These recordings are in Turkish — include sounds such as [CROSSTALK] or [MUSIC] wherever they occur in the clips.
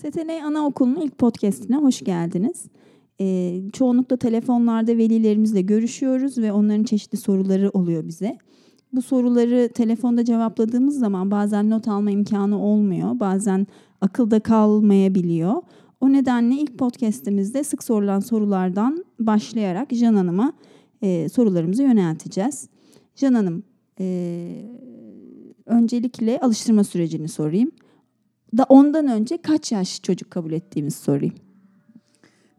STN Anaokulu'nun ilk podcastine hoş geldiniz. Ee, çoğunlukla telefonlarda velilerimizle görüşüyoruz ve onların çeşitli soruları oluyor bize. Bu soruları telefonda cevapladığımız zaman bazen not alma imkanı olmuyor, bazen akılda kalmayabiliyor. O nedenle ilk podcastimizde sık sorulan sorulardan başlayarak Can Hanım'a e, sorularımızı yönelteceğiz. Can Hanım, e, öncelikle alıştırma sürecini sorayım da ondan önce kaç yaş çocuk kabul ettiğimizi sorayım.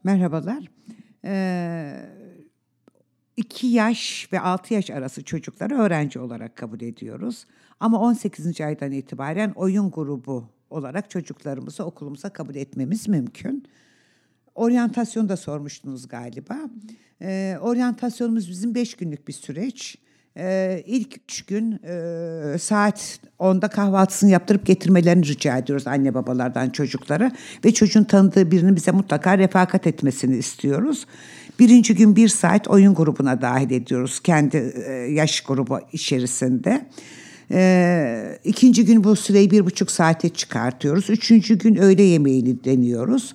Merhabalar. Ee, 2 yaş ve 6 yaş arası çocukları öğrenci olarak kabul ediyoruz. Ama 18. aydan itibaren oyun grubu olarak çocuklarımızı okulumuza kabul etmemiz mümkün. Oryantasyon da sormuştunuz galiba. Ee, oryantasyonumuz bizim 5 günlük bir süreç. Ee, ilk üç gün e, saat 10'da kahvaltısını yaptırıp getirmelerini rica ediyoruz anne babalardan çocuklara. Ve çocuğun tanıdığı birinin bize mutlaka refakat etmesini istiyoruz. Birinci gün bir saat oyun grubuna dahil ediyoruz kendi e, yaş grubu içerisinde. Ee, ikinci gün bu süreyi bir buçuk saate çıkartıyoruz. Üçüncü gün öğle yemeğini deniyoruz.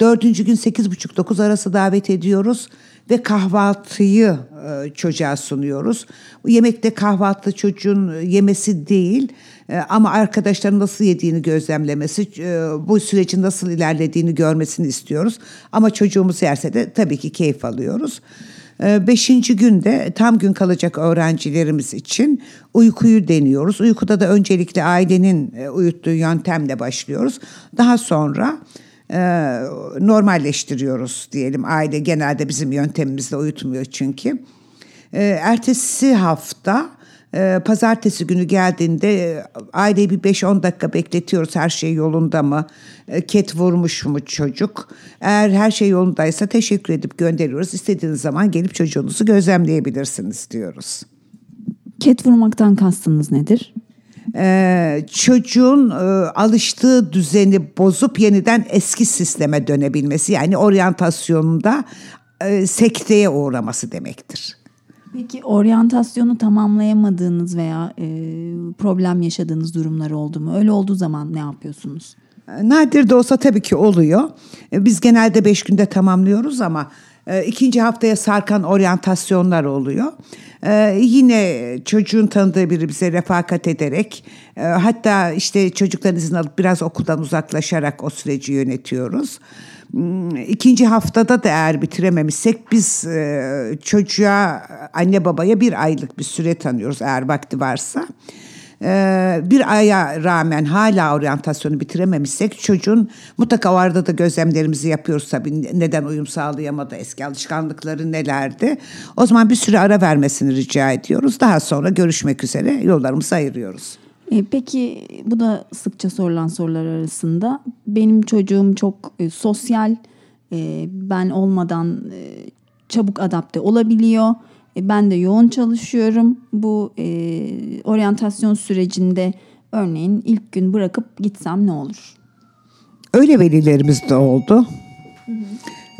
Dördüncü gün sekiz buçuk dokuz arası davet ediyoruz ve kahvaltıyı e, çocuğa sunuyoruz. Yemekte kahvaltı çocuğun yemesi değil e, ama arkadaşların nasıl yediğini gözlemlemesi, e, bu sürecin nasıl ilerlediğini görmesini istiyoruz. Ama çocuğumuz yerse de tabii ki keyif alıyoruz. E, beşinci günde tam gün kalacak öğrencilerimiz için uykuyu deniyoruz. Uykuda da öncelikle ailenin e, uyuttuğu yöntemle başlıyoruz. Daha sonra e, normalleştiriyoruz diyelim. Aile genelde bizim yöntemimizle uyutmuyor çünkü. E, ertesi hafta e, pazartesi günü geldiğinde e, aileyi bir 5-10 dakika bekletiyoruz her şey yolunda mı, e, ket vurmuş mu çocuk. Eğer her şey yolundaysa teşekkür edip gönderiyoruz. İstediğiniz zaman gelip çocuğunuzu gözlemleyebilirsiniz diyoruz. Ket vurmaktan kastınız nedir? Ee, çocuğun e, alıştığı düzeni bozup yeniden eski sisteme dönebilmesi yani oryantasyonunda e, sekteye uğraması demektir. Peki oryantasyonu tamamlayamadığınız veya e, problem yaşadığınız durumlar oldu mu? Öyle olduğu zaman ne yapıyorsunuz? Nadir de olsa tabii ki oluyor. E, Biz genelde beş günde tamamlıyoruz ama e, ikinci haftaya sarkan oryantasyonlar oluyor. E, yine çocuğun tanıdığı biri bize refakat ederek e, hatta işte çocukların izin alıp biraz okuldan uzaklaşarak o süreci yönetiyoruz. Hmm, İkinci haftada da eğer bitirememişsek biz e, çocuğa anne babaya bir aylık bir süre tanıyoruz eğer vakti varsa. Ee, bir aya rağmen hala oryantasyonu bitirememişsek çocuğun mutlaka o arada da gözlemlerimizi yapıyoruz tabii. Neden uyum sağlayamadı, eski alışkanlıkları nelerdi. O zaman bir süre ara vermesini rica ediyoruz. Daha sonra görüşmek üzere yollarımızı ayırıyoruz. E, peki bu da sıkça sorulan sorular arasında. Benim çocuğum çok e, sosyal, e, ben olmadan çabuk adapte olabiliyor. E, ben de yoğun çalışıyorum. Bu e, oryantasyon sürecinde örneğin ilk gün bırakıp gitsem ne olur? Öyle velilerimiz de oldu.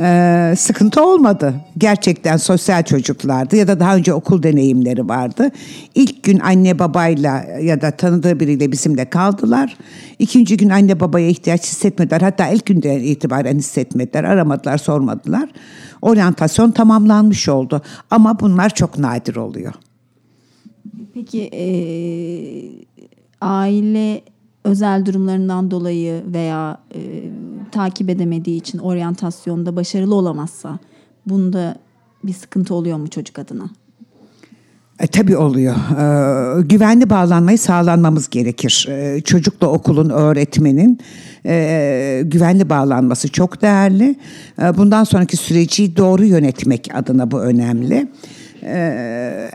Ee, sıkıntı olmadı. Gerçekten sosyal çocuklardı ya da daha önce okul deneyimleri vardı. İlk gün anne babayla ya da tanıdığı biriyle bizimle kaldılar. İkinci gün anne babaya ihtiyaç hissetmediler. Hatta ilk günden itibaren hissetmediler. Aramadılar, sormadılar. Oryantasyon tamamlanmış oldu. Ama bunlar çok nadir oluyor. Peki e, aile özel durumlarından dolayı veya e, takip edemediği için oryantasyonda başarılı olamazsa bunda bir sıkıntı oluyor mu çocuk adına? E, tabii oluyor. E, güvenli bağlanmayı sağlanmamız gerekir. E, çocukla okulun, öğretmenin e, güvenli bağlanması çok değerli. E, bundan sonraki süreci doğru yönetmek adına bu önemli. E,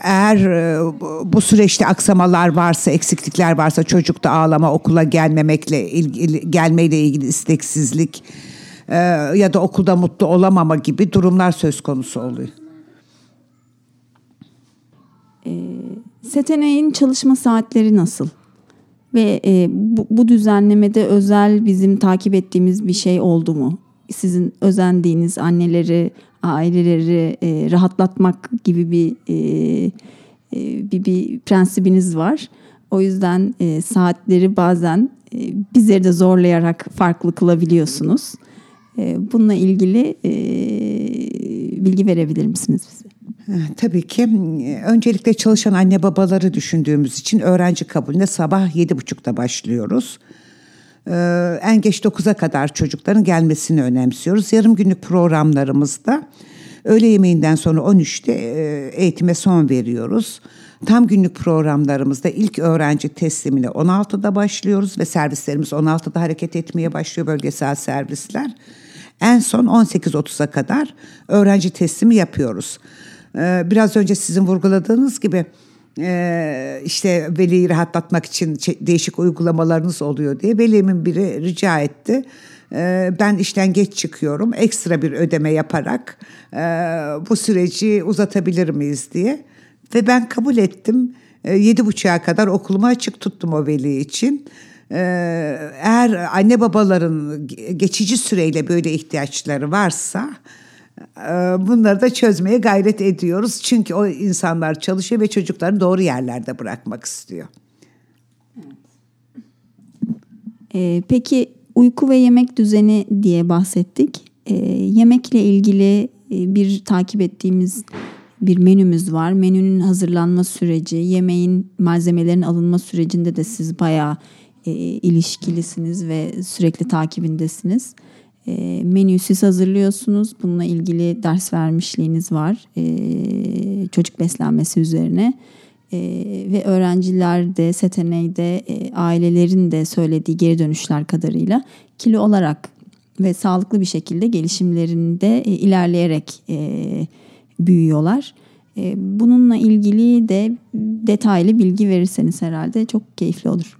eğer e, bu- süreçte aksamalar varsa, eksiklikler varsa çocukta ağlama, okula gelmemekle ilgili, gelmeyle ilgili isteksizlik e, ya da okulda mutlu olamama gibi durumlar söz konusu oluyor. STN'nin çalışma saatleri nasıl? Ve e, bu, bu düzenlemede özel bizim takip ettiğimiz bir şey oldu mu? Sizin özendiğiniz anneleri, aileleri e, rahatlatmak gibi bir, e, e, bir bir prensibiniz var. O yüzden e, saatleri bazen e, bizleri de zorlayarak farklı kılabiliyorsunuz. E, bununla ilgili e, bilgi verebilir misiniz bize? Tabii ki. Öncelikle çalışan anne babaları düşündüğümüz için öğrenci kabulüne sabah yedi buçukta başlıyoruz. Ee, en geç 9'a kadar çocukların gelmesini önemsiyoruz. Yarım günlük programlarımızda öğle yemeğinden sonra 13'te e, eğitime son veriyoruz. Tam günlük programlarımızda ilk öğrenci teslimine 16'da başlıyoruz ve servislerimiz 16'da hareket etmeye başlıyor bölgesel servisler. En son 18.30'a kadar öğrenci teslimi yapıyoruz. Ee, biraz önce sizin vurguladığınız gibi e, işte veliyi rahatlatmak için değişik uygulamalarınız oluyor diye velimin biri rica etti. Ee, ben işten geç çıkıyorum ekstra bir ödeme yaparak e, bu süreci uzatabilir miyiz diye. Ve ben kabul ettim. Yedi buçuğa kadar okulumu açık tuttum o veli için. Eğer anne babaların geçici süreyle böyle ihtiyaçları varsa ee, bunları da çözmeye gayret ediyoruz. Çünkü o insanlar çalışıyor ve çocuklarını doğru yerlerde bırakmak istiyor. Ee, peki uyku ve yemek düzeni diye bahsettik. Ee, yemekle ilgili e, bir takip ettiğimiz bir menümüz var. Menünün hazırlanma süreci, yemeğin malzemelerin alınma sürecinde de siz bayağı e, ilişkilisiniz ve sürekli takibindesiniz. E, menüyü siz hazırlıyorsunuz. Bununla ilgili ders vermişliğiniz var. E, çocuk beslenmesi üzerine. E, ve öğrenciler de, STN'de e, ailelerin de söylediği geri dönüşler kadarıyla kilo olarak ve sağlıklı bir şekilde gelişimlerinde e, ilerleyerek e, büyüyorlar. E, bununla ilgili de detaylı bilgi verirseniz herhalde çok keyifli olur.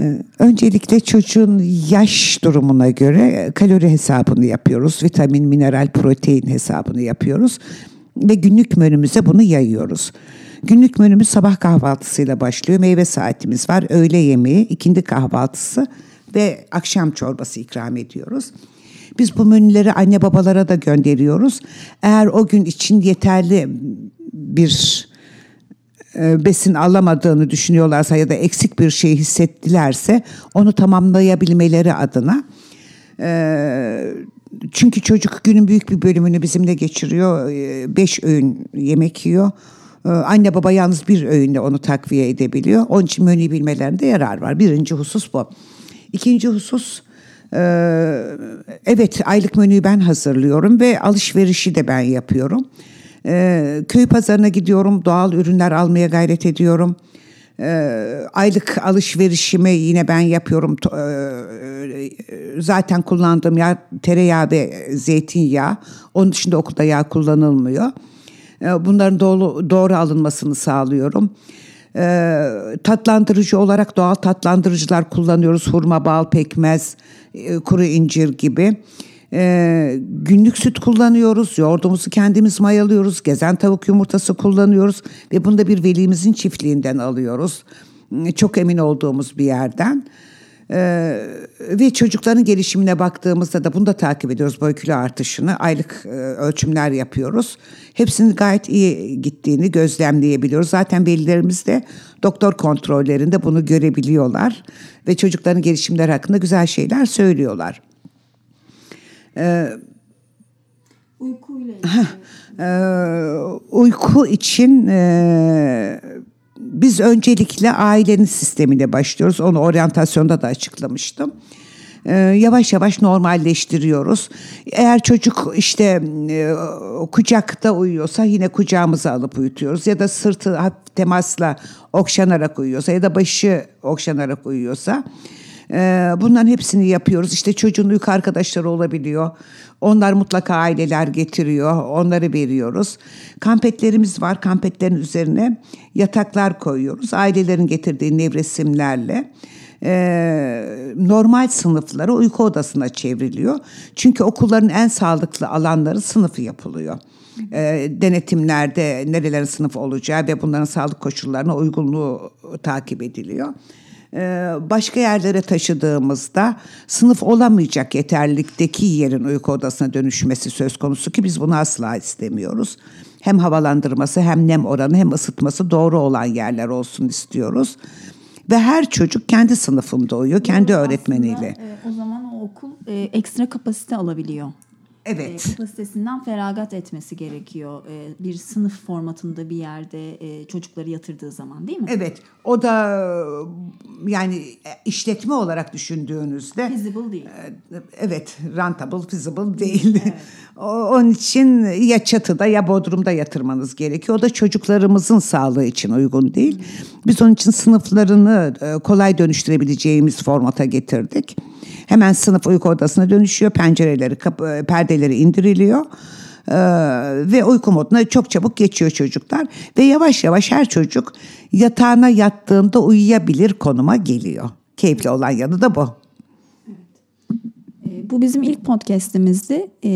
Ee, öncelikle çocuğun yaş durumuna göre kalori hesabını yapıyoruz. Vitamin, mineral, protein hesabını yapıyoruz. Ve günlük menümüze bunu yayıyoruz. Günlük menümüz sabah kahvaltısıyla başlıyor. Meyve saatimiz var. Öğle yemeği, ikindi kahvaltısı ve akşam çorbası ikram ediyoruz. Biz bu menüleri anne babalara da gönderiyoruz. Eğer o gün için yeterli bir besin alamadığını düşünüyorlarsa ya da eksik bir şey hissettilerse onu tamamlayabilmeleri adına e, çünkü çocuk günün büyük bir bölümünü bizimle geçiriyor. E, beş öğün yemek yiyor. Anne baba yalnız bir öğünle onu takviye edebiliyor. Onun için menüyü bilmelerinde yarar var. Birinci husus bu. İkinci husus evet aylık menüyü ben hazırlıyorum ve alışverişi de ben yapıyorum. Ee, köy pazarına gidiyorum, doğal ürünler almaya gayret ediyorum. Ee, aylık alışverişimi yine ben yapıyorum. Ee, zaten kullandığım yağ tereyağı ve zeytinyağı. Onun dışında okulda yağ kullanılmıyor. Ee, bunların doğru, doğru alınmasını sağlıyorum. Ee, tatlandırıcı olarak doğal tatlandırıcılar kullanıyoruz. Hurma, bal, pekmez, e, kuru incir gibi. E, günlük süt kullanıyoruz, yoğurdumuzu kendimiz mayalıyoruz, gezen tavuk yumurtası kullanıyoruz ve bunu da bir velimizin çiftliğinden alıyoruz. Çok emin olduğumuz bir yerden. Ee, ve çocukların gelişimine baktığımızda da bunu da takip ediyoruz boy kilo artışını aylık e, ölçümler yapıyoruz. Hepsinin gayet iyi gittiğini gözlemleyebiliyoruz. Zaten velilerimiz de doktor kontrollerinde bunu görebiliyorlar ve çocukların gelişimleri hakkında güzel şeyler söylüyorlar. Uykuyla e, uyku için e, biz öncelikle ailenin sistemine başlıyoruz. Onu oryantasyonda da açıklamıştım. E, yavaş yavaş normalleştiriyoruz. Eğer çocuk işte e, kucakta uyuyorsa yine kucağımıza alıp uyutuyoruz. Ya da sırtı temasla okşanarak uyuyorsa ya da başı okşanarak uyuyorsa ee, bunların hepsini yapıyoruz. İşte çocuğun uyku arkadaşları olabiliyor. Onlar mutlaka aileler getiriyor. Onları veriyoruz. Kampetlerimiz var. Kampetlerin üzerine yataklar koyuyoruz. Ailelerin getirdiği nevresimlerle e, normal sınıfları uyku odasına çevriliyor. Çünkü okulların en sağlıklı alanları sınıfı yapılıyor. E, denetimlerde nerelerin sınıf olacağı ve bunların sağlık koşullarına uygunluğu takip ediliyor. Ee, başka yerlere taşıdığımızda sınıf olamayacak yeterlilikteki yerin uyku odasına dönüşmesi söz konusu ki biz bunu asla istemiyoruz. Hem havalandırması hem nem oranı hem ısıtması doğru olan yerler olsun istiyoruz. ve her çocuk kendi sınıfında uyuyor, kendi öğretmeniyle. Aslında, e, o zaman o okul e, ekstra kapasite alabiliyor. Evet. E, kapasitesinden feragat etmesi gerekiyor. E, bir sınıf formatında bir yerde e, çocukları yatırdığı zaman değil mi? Evet. O da yani işletme olarak düşündüğünüzde Feasible değil. Evet, rentable, feasible değil. [LAUGHS] O- Onun için ya çatıda ya bodrumda yatırmanız gerekiyor. O da çocuklarımızın sağlığı için uygun değil. Biz onun için sınıflarını e, kolay dönüştürebileceğimiz formata getirdik. Hemen sınıf uyku odasına dönüşüyor. Pencereleri, kapı, e, perdeleri indiriliyor. Ee, ve uyku moduna çok çabuk geçiyor çocuklar. Ve yavaş yavaş her çocuk yatağına yattığında uyuyabilir konuma geliyor. Keyifli olan yanı da bu. E, Bu bizim ilk podcast'imizdi. E,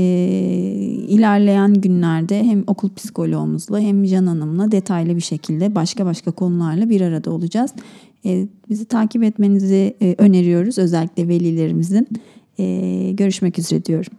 ilerleyen günlerde hem okul psikoloğumuzla hem Can Hanım'la detaylı bir şekilde başka başka konularla bir arada olacağız. E, bizi takip etmenizi e, öneriyoruz özellikle velilerimizin. E, görüşmek üzere diyorum.